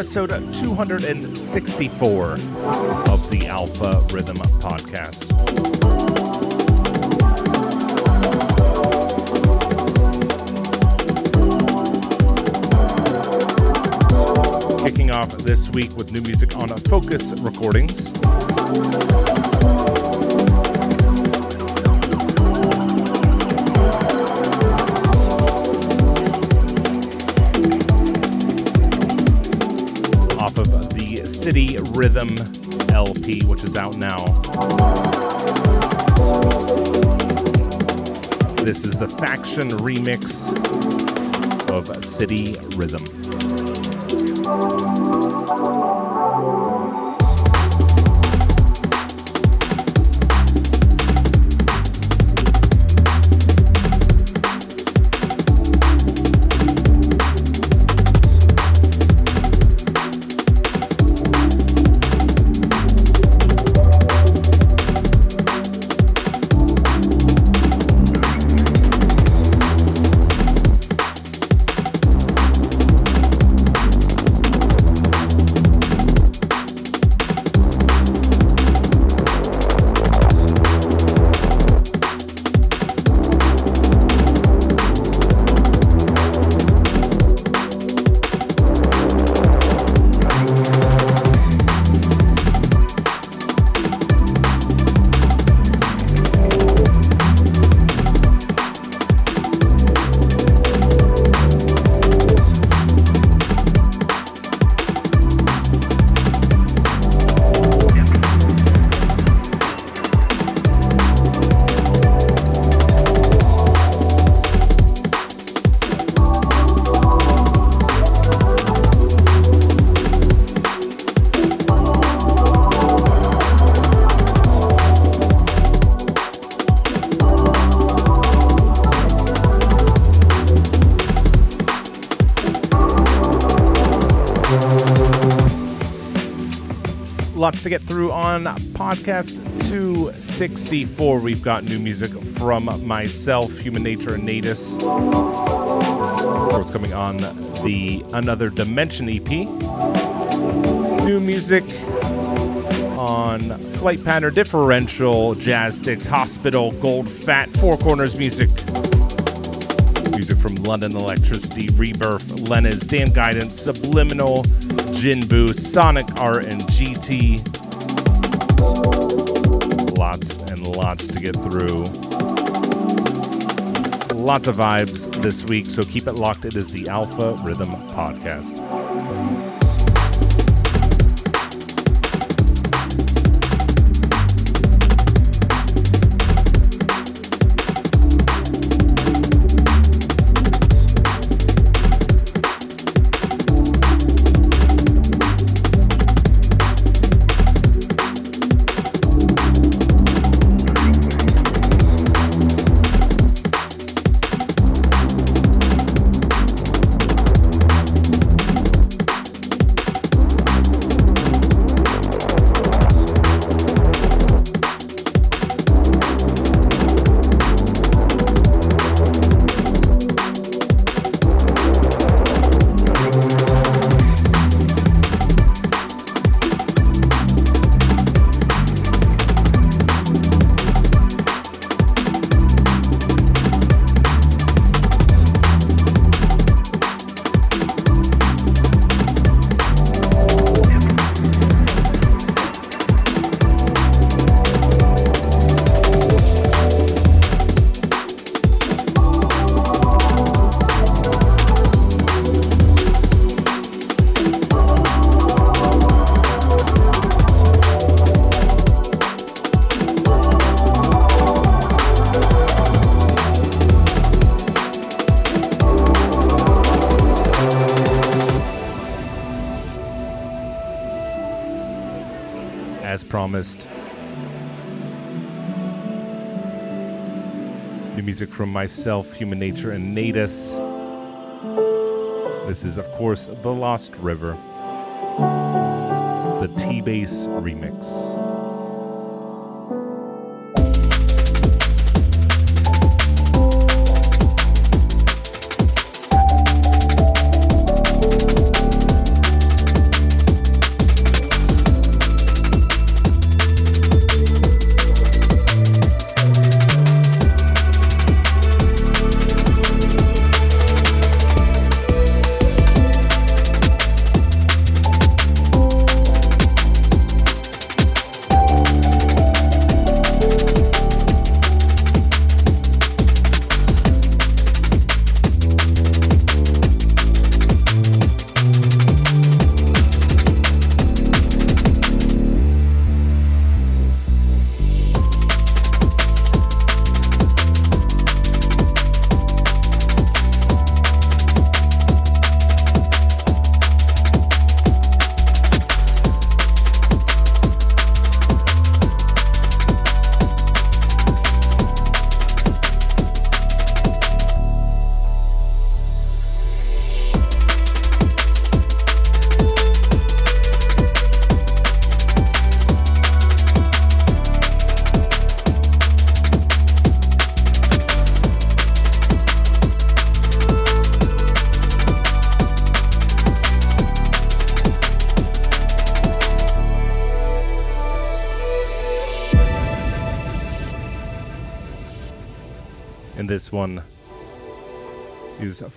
episode 264 of the Alpha Rhythm Podcast. Kicking off this week with new music on Fokuz Recordings. off of the City Rhythm LP, which is out now. This is the Phaction remix of City Rhythm. Podcast 264. We've got new music from myself, HumaNature and Natus. Forthcoming on the Another Dimension EP. New music on Flight Pattern Differential, Jazzsticks, Hospital, Goldfat, Four Corners Music. Music from London Elektricity, Reburf, Leniz, Dan Guidance, Subliminal, Jinbu, Sonic Art, and Geety. Get through. Lots of vibes this week, so keep it locked. It is the Alpha Rhythm Podcast. From myself, HumaNature, and Natus. This is, of course, The Lost River, the T Bass remix.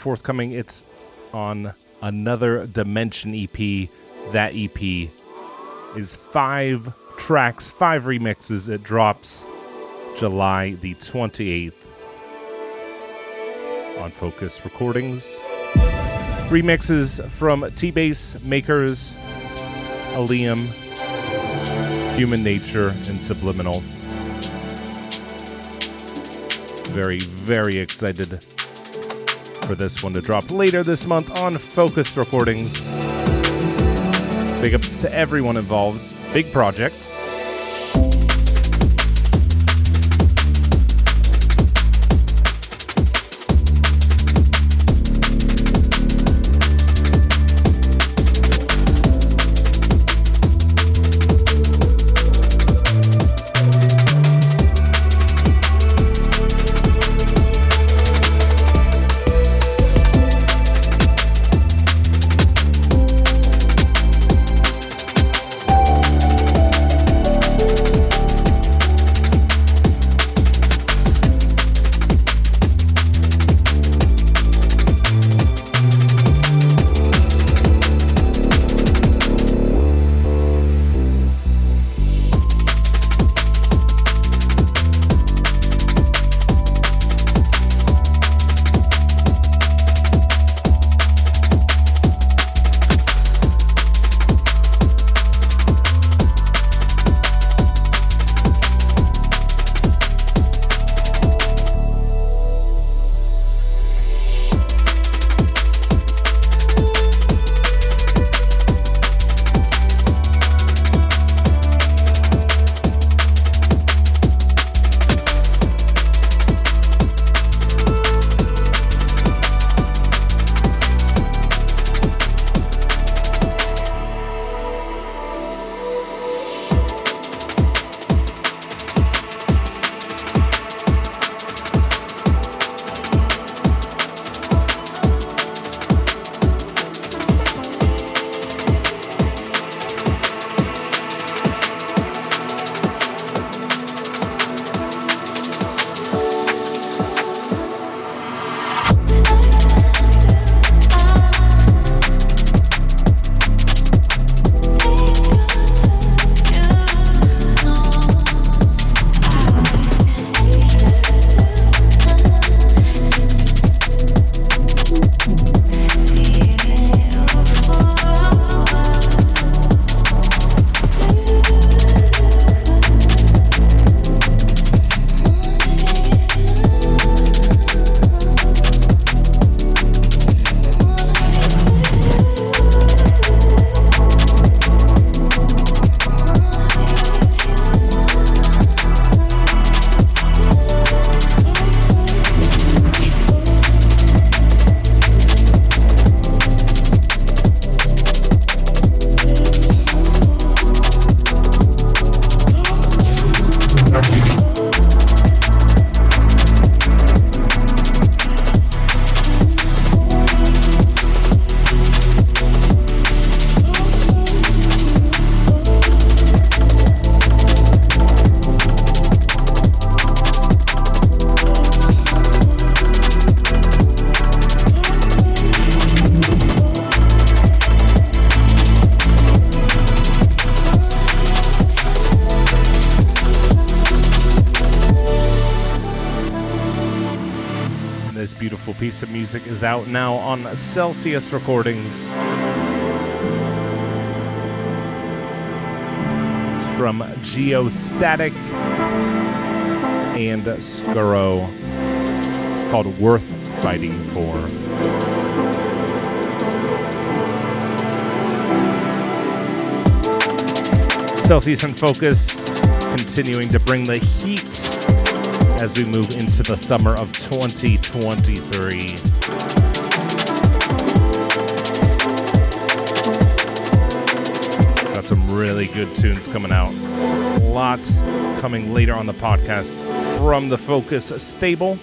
Forthcoming. It's on another Dimension EP. That EP is five tracks, five remixes. It drops July the 28th on Fokuz Recordings. Remixes from T Bass Makers, Alium, HumaNature, and Subliminal very, very excited for this one to drop later this month on Fokuz Recordings. Big ups to everyone involved. Big project. Music is out now on Celsius Recordings. It's from Geostatic and Scurrow. It's called Worth Fighting For. Celsius and Fokuz continuing to bring the heat as we move into the summer of 2023. Got some really good tunes coming out. Lots coming later on the podcast from the Fokuz stable.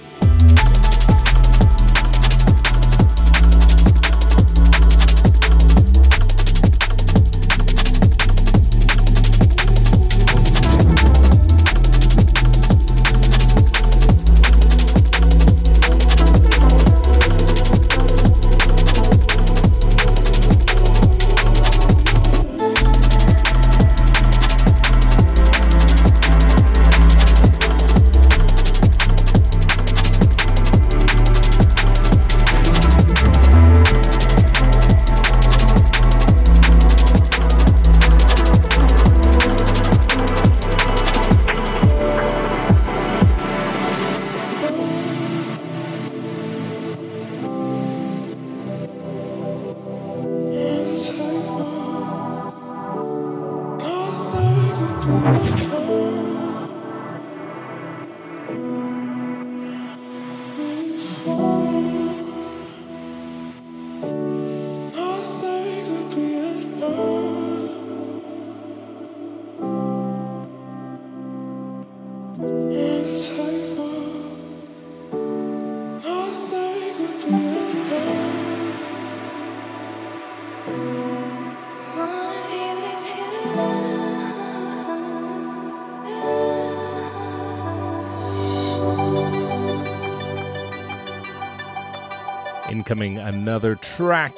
Incoming another track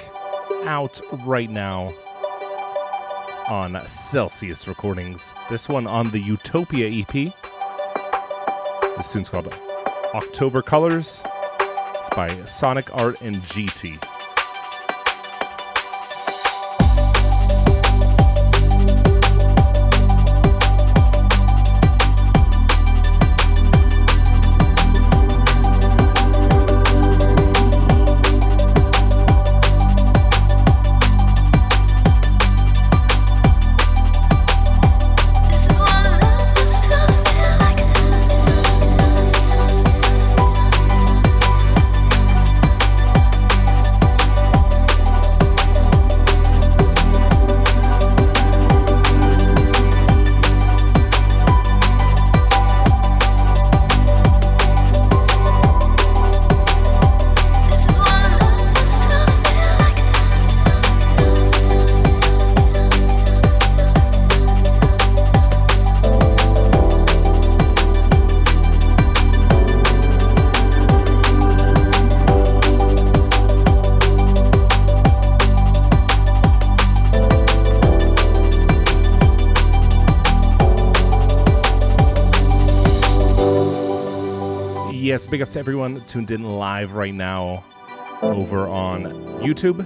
out right now on Celsius Recordings. This one on the Utopia EP. This tune's called October Colors. It's by Sonic Art and Geety. Big up to everyone tuned in live right now over on YouTube.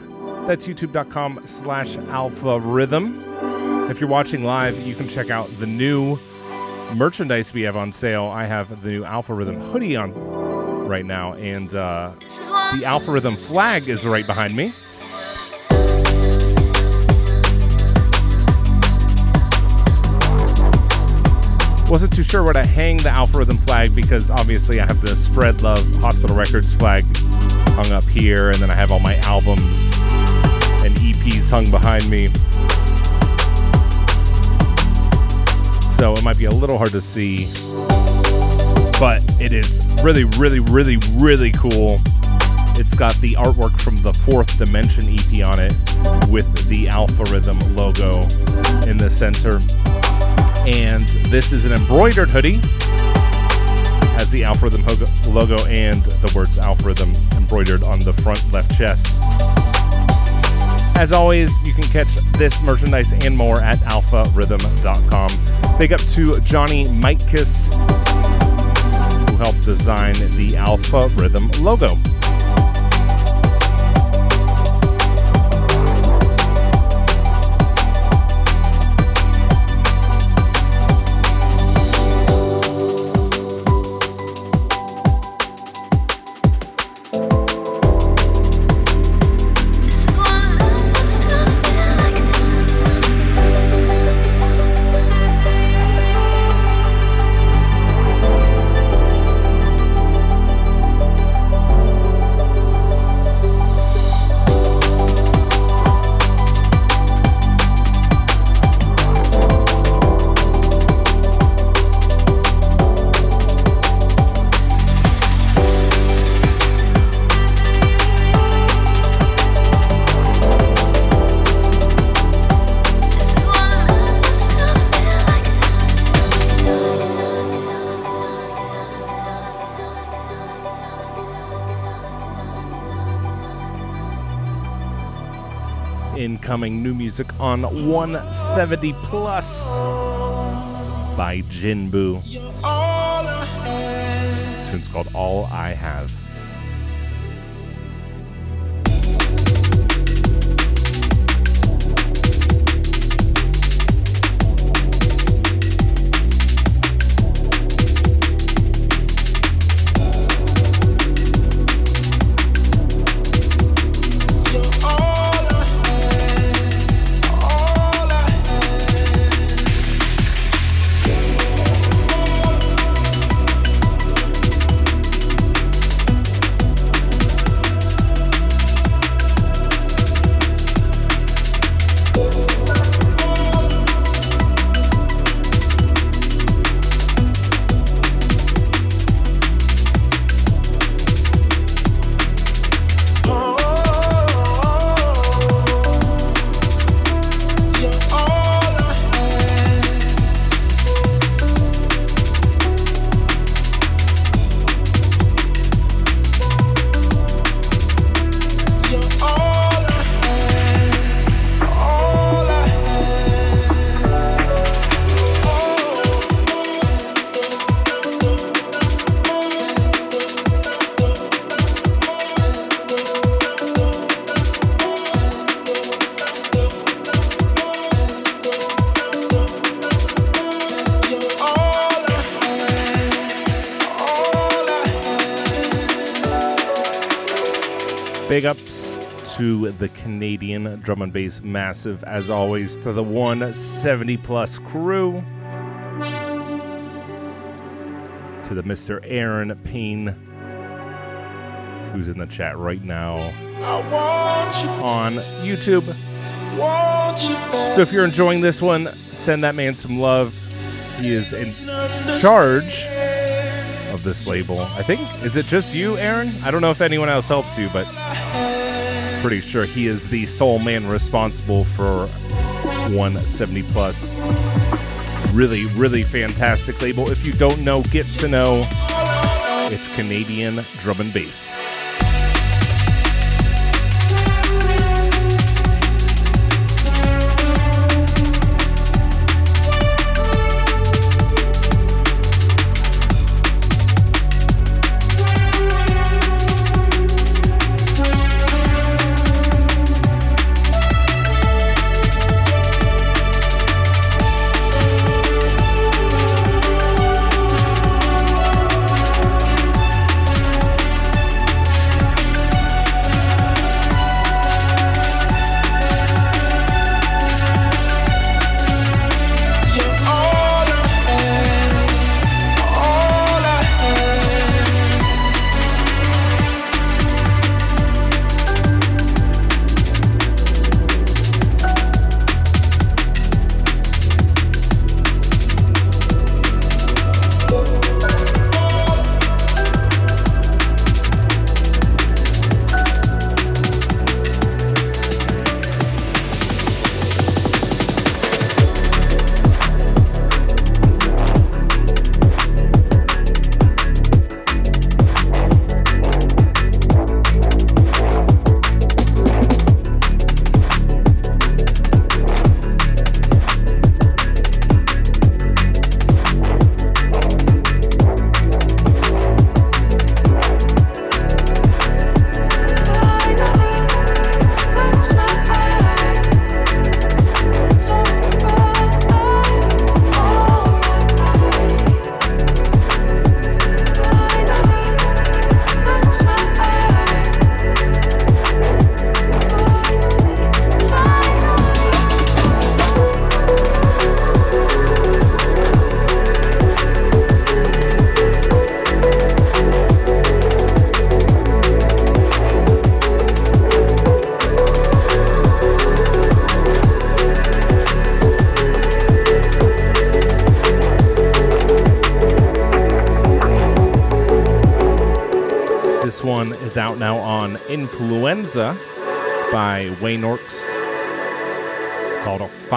That's youtube.com slash alpha rhythm. If you're watching live, you can check out the new merchandise we have on sale. I have the new Alpha Rhythm hoodie on right now, and uh, the Alpha Rhythm flag is right behind me. Wasn't too sure where to hang the Alpha Rhythm flag because obviously I have the Spread Love Hospital Records flag hung up here, and then I have all my albums and EPs hung behind me. So it might be a little hard to see, but it is really, really, really, really cool. It's got the artwork from the Fourth Dimension EP on it with the Alpha Rhythm logo in the center and this is an embroidered hoodie. Has the Alpha Rhythm logo and the words Alpha Rhythm embroidered on the front left chest. As always, you can catch this merchandise and more at alpharhythm.com. Big up to Johnny Mitekis, who helped design the Alpha Rhythm logo. Incoming new music on 170 Plus by Jinbu. Tune's called All I Have. To the Canadian drum and bass massive, as always, to the 170 plus crew, to the Mr. Aaron Payne, who's in the chat right now on YouTube. So if you're enjoying this one, send that man some love. He is in charge of this label. I think. Is it just you, Aaron? I don't know if anyone else helps you, but pretty sure he is the sole man responsible for 170 plus. Really, really fantastic label. If you don't know, get to know. It's Canadian drum and bass.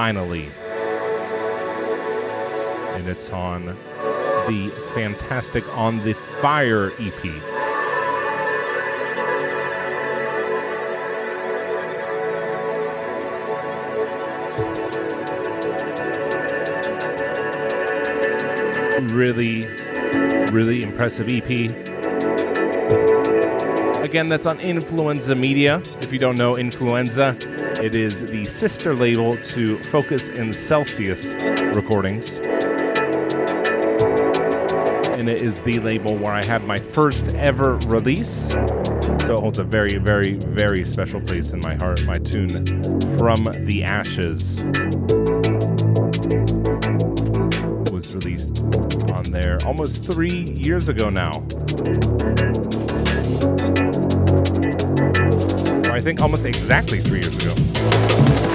Finally. And it's on the Fantastic on the Fire EP. really, really impressive EP. Again, that's on Influenza Media. If you don't know Influenza, it is the sister label to Fokuz and Celsius Recordings. And it is the label where I had my first ever release. So it holds a very, very, very special place in my heart. My tune From the Ashes was released on there almost three years ago now. I think almost exactly three years ago.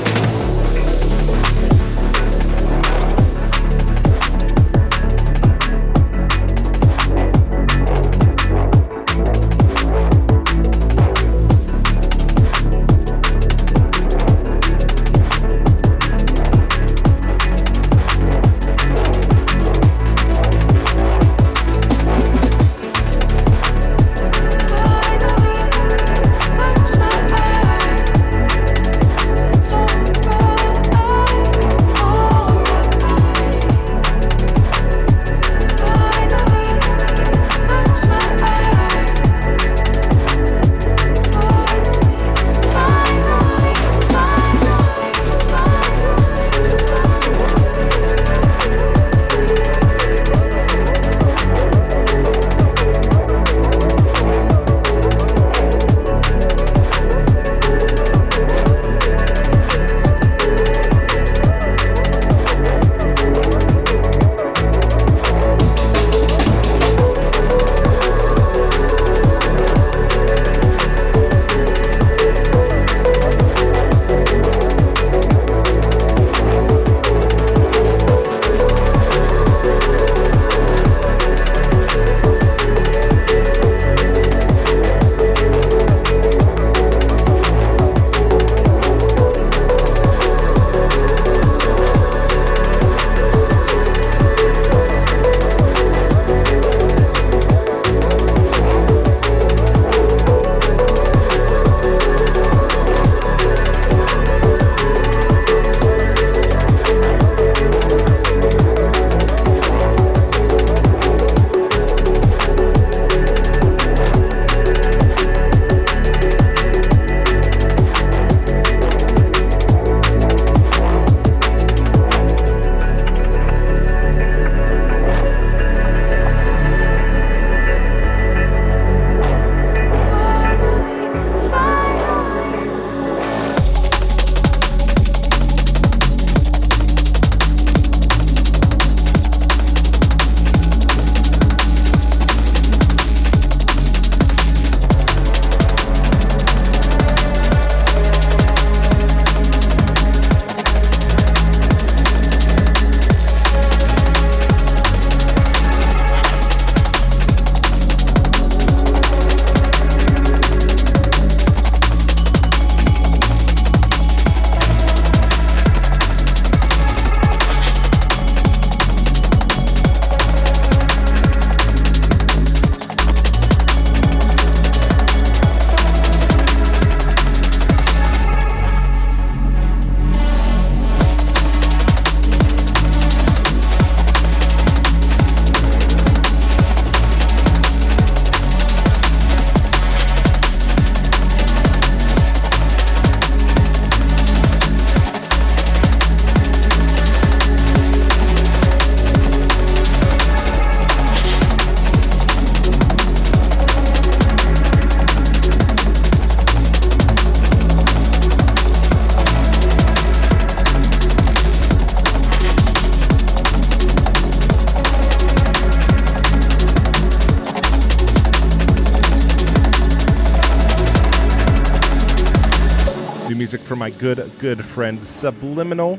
My good, good friend Subliminal.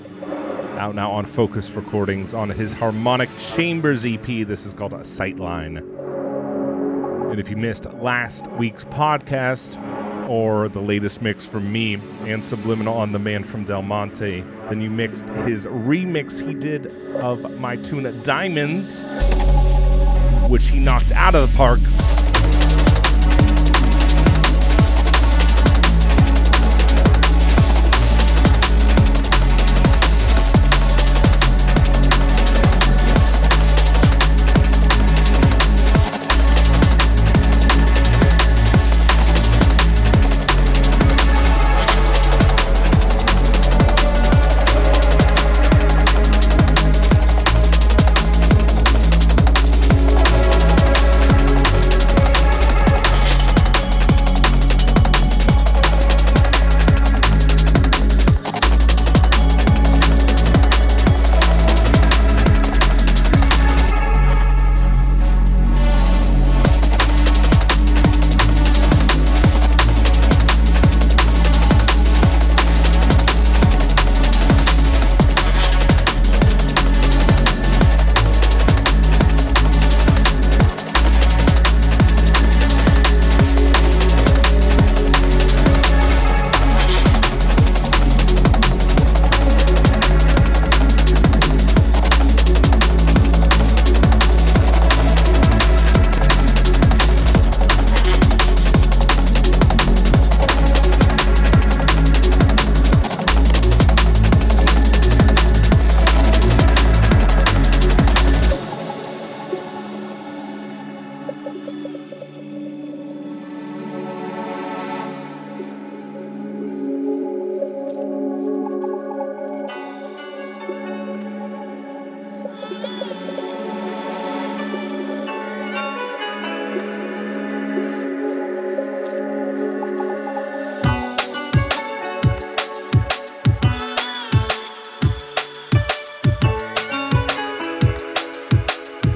Out now on Fokuz Recordings on his Harmonic Chambers EP. This is called a Sightline. And if you missed last week's podcast or the latest mix from me and Subliminal on The Man from Del Monte, then you mixed his remix he did of my tune Diamonds, which he knocked out of the park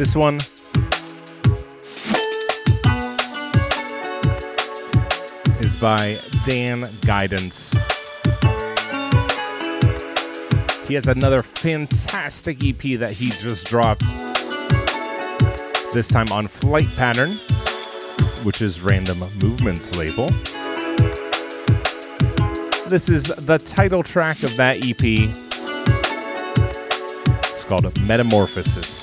This one is by Dan Guidance. He has another fantastic EP that he just dropped. This time on Flight Pattern, which is Random Movements label. This is the title track of that EP. It's called Metamorphosis.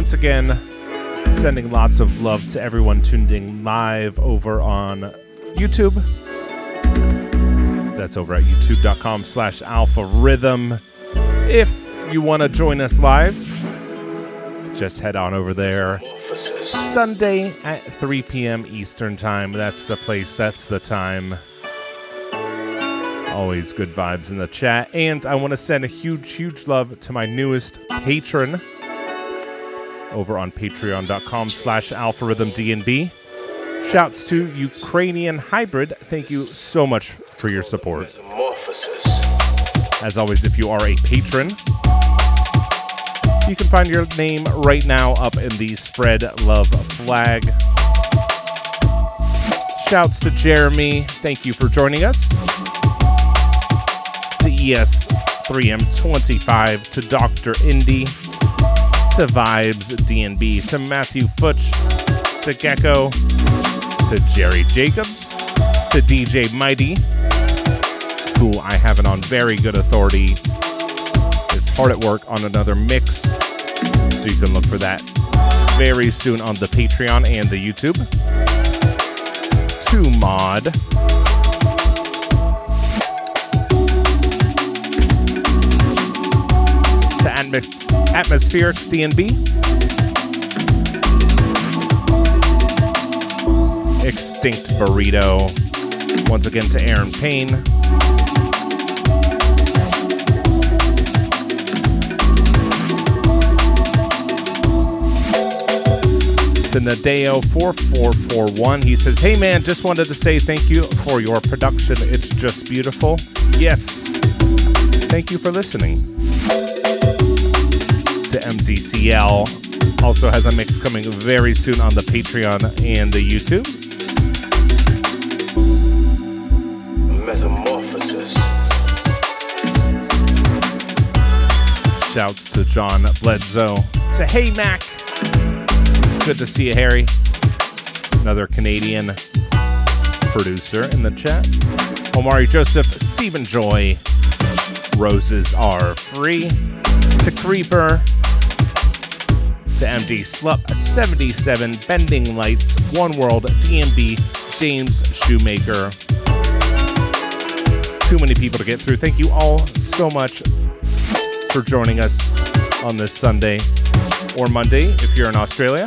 Again, sending lots of love to everyone tuned in live over on YouTube. That's over at youtube.com slash alpha rhythm. If you want to join us live, just head on over there. Sunday at 3 p.m. Eastern Time. That's the place, that's the time. Always good vibes in the chat. And I want to send a huge, huge love to my newest patron over on patreon.com slash alpharhythmdnb. Shouts to Ukrainian Hybrid. Thank you so much for your support. As always, if you are a patron, you can find your name right now up in the Spread Love flag. Shouts to Jeremy. Thank you for joining us. To ES3M25, to Dr. Indy to Vibes DNB, to Matthew Futch, to Gecko, to Jerry Jacobs, to DJ Mighty, who I have it on very good authority, is hard at work on another mix. So you can look for that very soon on the Patreon and the YouTube. To Mod. To Atmix Atmospherics DNB. Extinct Burrito. Once again to Aaron Payne. to Nadeo4441. He says, Hey man, just wanted to say thank you for your production. It's just beautiful. Yes. Thank you for listening to MZCL. Also has a mix coming very soon on the Patreon and the YouTube. Metamorphosis. Shouts to John Bledsoe. To Hey Mac. Good to see you, Harry. Another Canadian producer in the chat. Omari Joseph, Stephen Joy, Roses Are Free, to Creeper, to MD Slup 77, Bending Lights, One World, DMB, James Shoemaker. Too many people to get through. Thank you all so much for joining us on this Sunday or Monday if you're in Australia.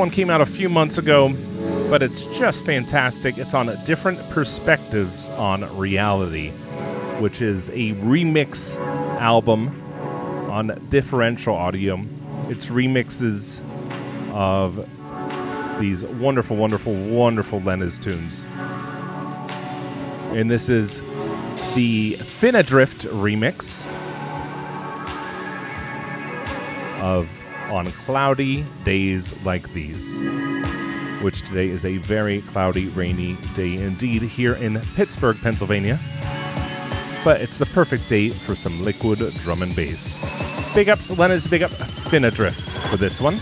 One came out a few months ago, but it's just fantastic. It's on different perspectives on reality, which is a remix album on differential audio. It's remixes of these wonderful, wonderful, wonderful Leniz tunes. And this is the FinnaDrift remix of on cloudy days like these, which today is a very cloudy, rainy day indeed here in Pittsburgh, Pennsylvania. But it's the perfect day for some liquid drum and bass. Big ups, Leniz big up FinnaDrift for this one.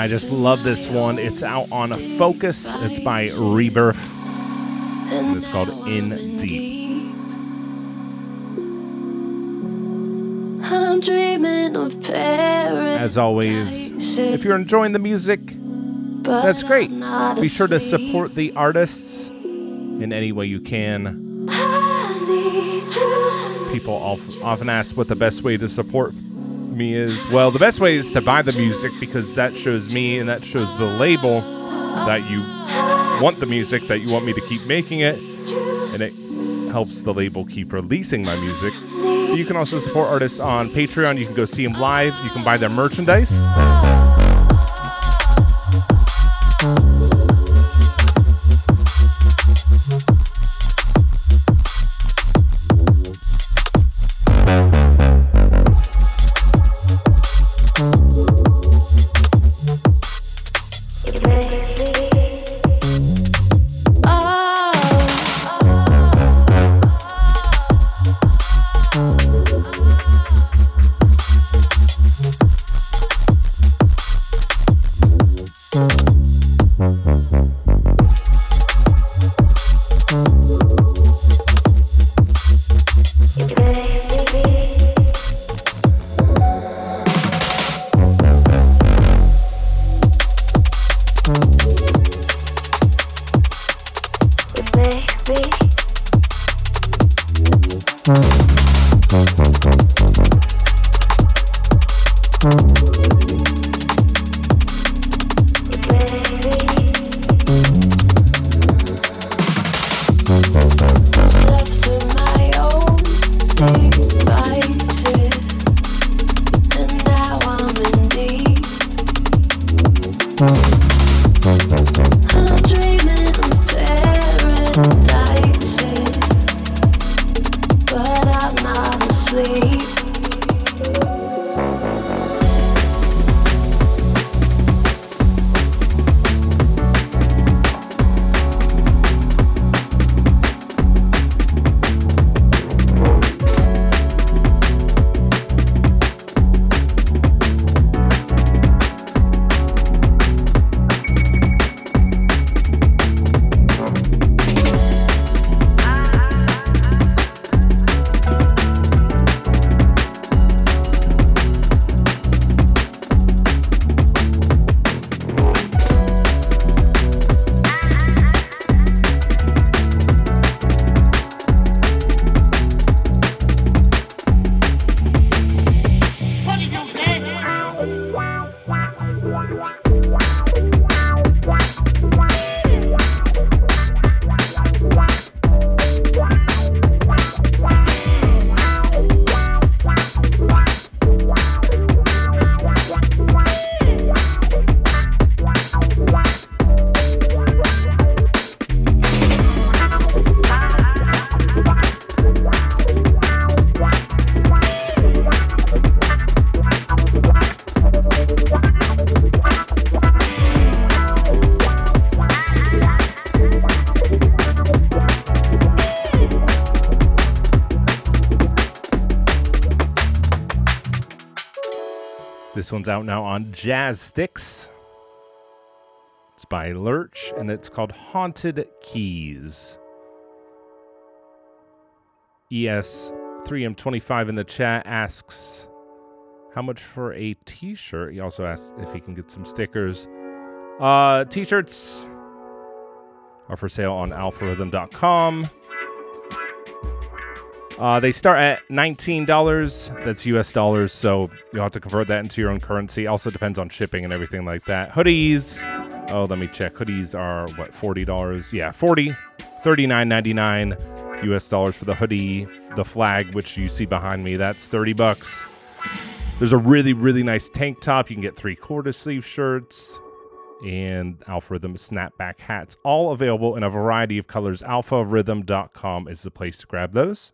Love this one. It's out on Fokuz. It's by Reburf. And it's called In Deep. I'm dreaming of Paris. As always, if you're enjoying the music, that's great. Be sure to support the artists in any way you can. People often ask what the best way to support me is well, the best way is to buy the music because that shows me and that shows the label that you want the music, that you want me to keep making it, and it helps the label keep releasing my music. You can also support artists on Patreon. You can go see them live. You can buy their merchandise. This one's out now on Jazzsticks. It's by Lurch and it's called Haunted Keys. ES3M25 in the chat asks how much for a t shirt. He also asks if he can get some stickers. Uh, t shirts are for sale on alpharhythm.com. Uh, they start at $19. That's US dollars, so you'll have to convert that into your own currency. Also depends on shipping and everything like that. Hoodies. Oh, let me check. Hoodies are what, $40? Yeah, 40 $39.99 US dollars for the hoodie. The flag, which you see behind me, that's 30 bucks. There's a really, really nice tank top. You can get three quarter sleeve shirts and Alpha Rhythm snapback hats, all available in a variety of colors. AlphaRhythm.com is the place to grab those.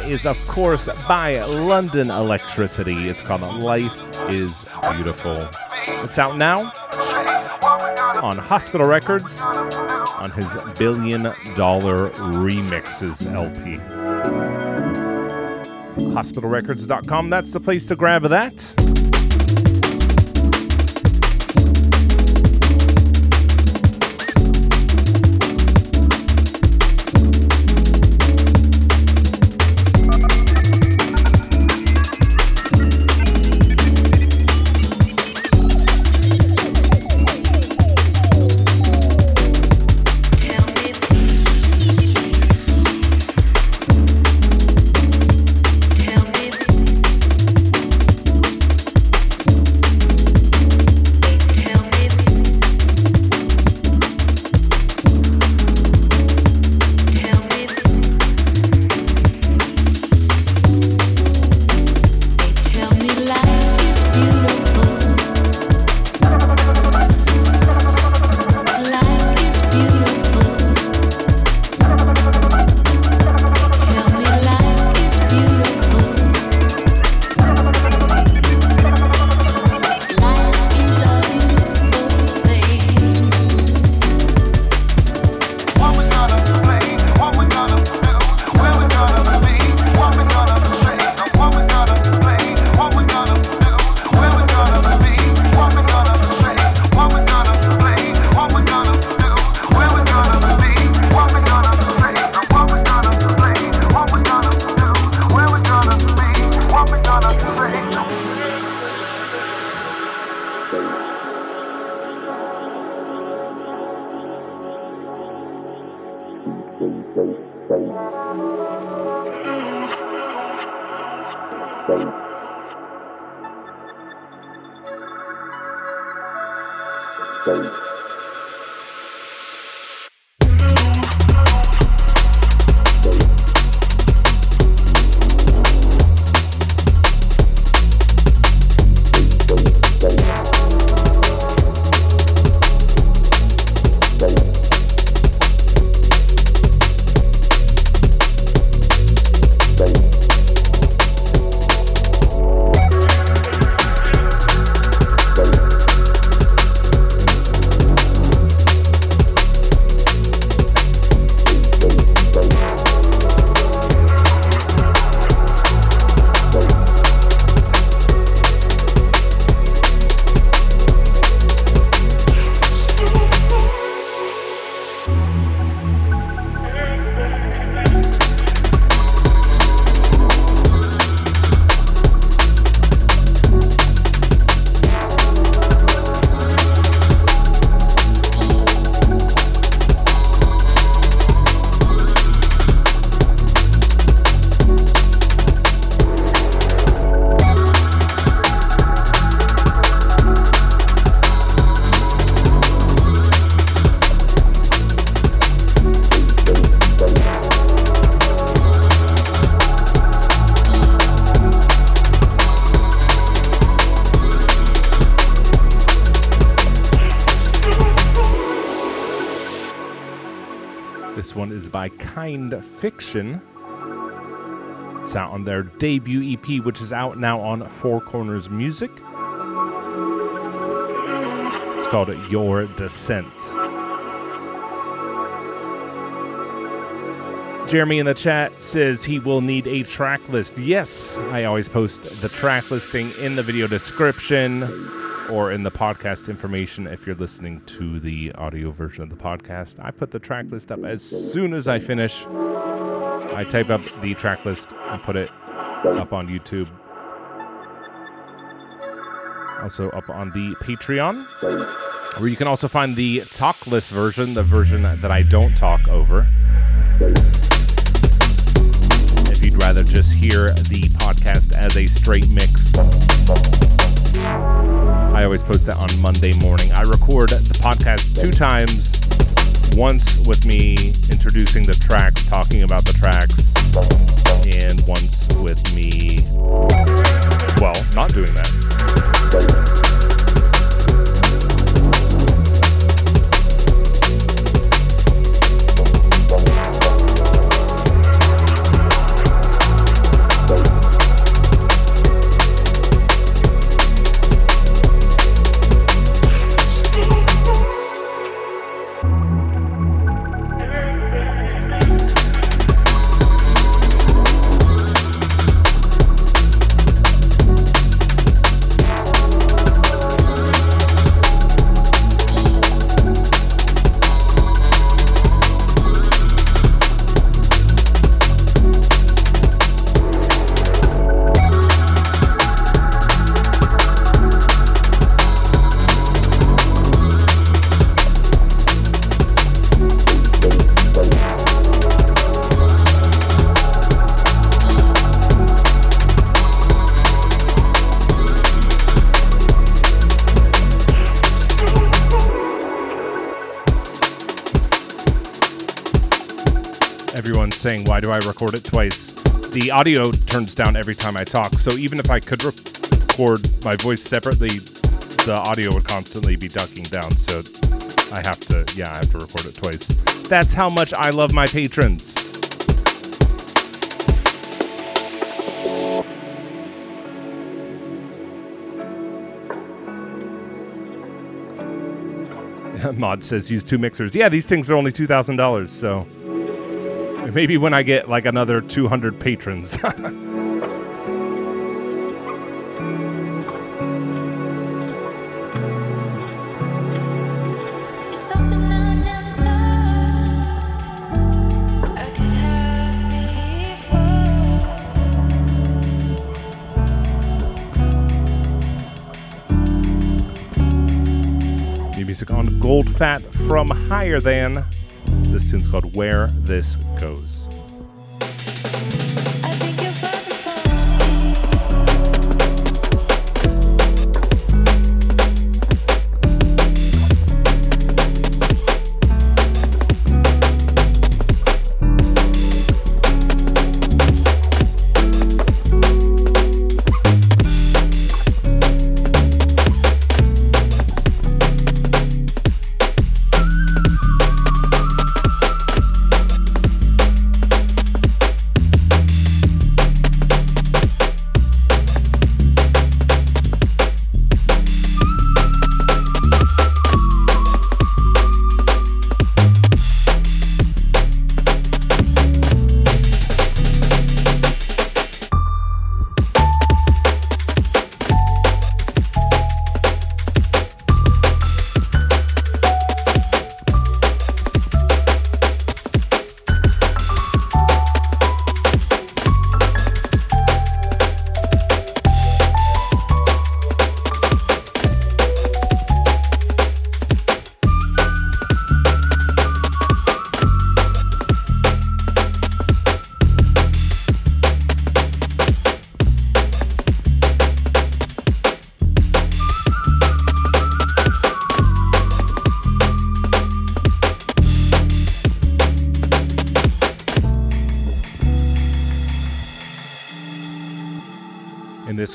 Is, of course, by London Elektricity. It's called Life is Beautiful. It's out now on Hospital Records on his Billion Dollar Remixes LP. HospitalRecords.com, that's the place to grab that. Kind Fiction. It's out on their debut EP, which is out now on Four Corners Music. It's called Your Descent. Jeremy in the chat says he will need a track list. Yes, I always post the track listing in the video description or in the podcast information if you're listening to the audio version of the podcast. I put the track list up as soon as I finish. I type up the track list and put it up on YouTube. Also up on the Patreon, where you can also find the talk list version, the version that I don't talk over. If you'd rather just hear the podcast as a straight mix. I always post that on Monday morning. I record the podcast two times. Once with me introducing the tracks, talking about the tracks, and once with me, well, not doing that. Do I record it twice? The audio turns down every time I talk, so even if I could record my voice separately, the audio would constantly be ducking down, so I have to, yeah, I have to record it twice. That's how much I love my patrons. Mod says use two mixers. Yeah, these things are only $2,000, so. Maybe when I get like another 200 patrons. music on Gold Fat from Higher Than. This tune's called Where This Goes.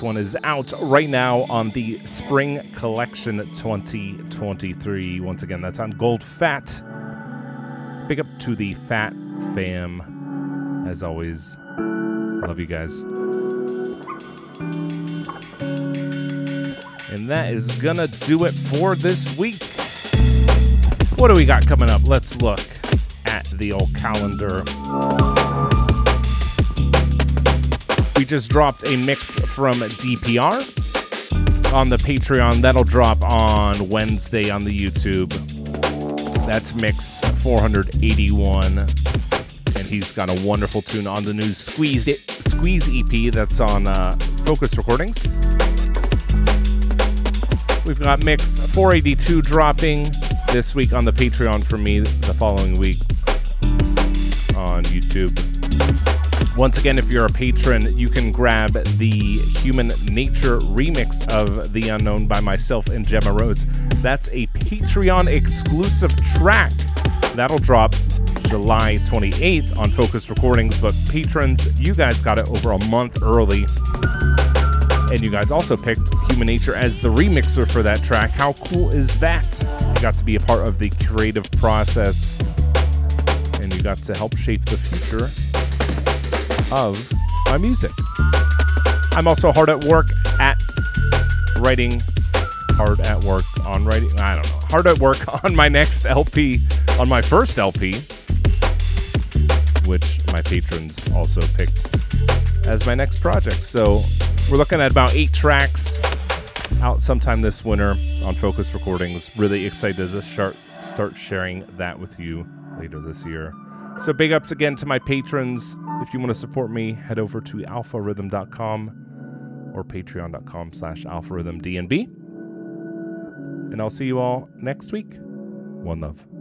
One is out right now on the Spring Collection 2023. Once again, that's on Goldfat. Big up to the Fat fam. As always, love you guys. And that is gonna do it for this week. What do we got coming up? Let's look at the old calendar. We just dropped a mix from DPR on the Patreon. That'll drop on Wednesday on the YouTube. That's mix 481. And he's got a wonderful tune on the new Squeeze, it, Squeeze EP that's on uh, Fokuz Recordings. We've got mix 482 dropping this week on the Patreon for me, the following week on YouTube. Once again, if you're a patron, you can grab the Human Nature remix of The Unknown by myself and Gemma Rhodes. That's a Patreon exclusive track. That'll drop July 28th on Fokuz Recordings, but patrons, you guys got it over a month early. And you guys also picked HumaNature as the remixer for that track. How cool is that? You got to be a part of the creative process and you got to help shape the future of my music. I'm also hard at work at writing, hard at work on writing, I don't know, hard at work on my next LP, on my first LP, which my patrons also picked as my next project. So we're looking at about eight tracks out sometime this winter on Fokuz Recordings. Really excited to start, start sharing that with you later this year. So big ups again to my patrons. If you want to support me, head over to alpharhythm.com or patreon.com slash alpharhythmdnb. And I'll see you all next week. One love.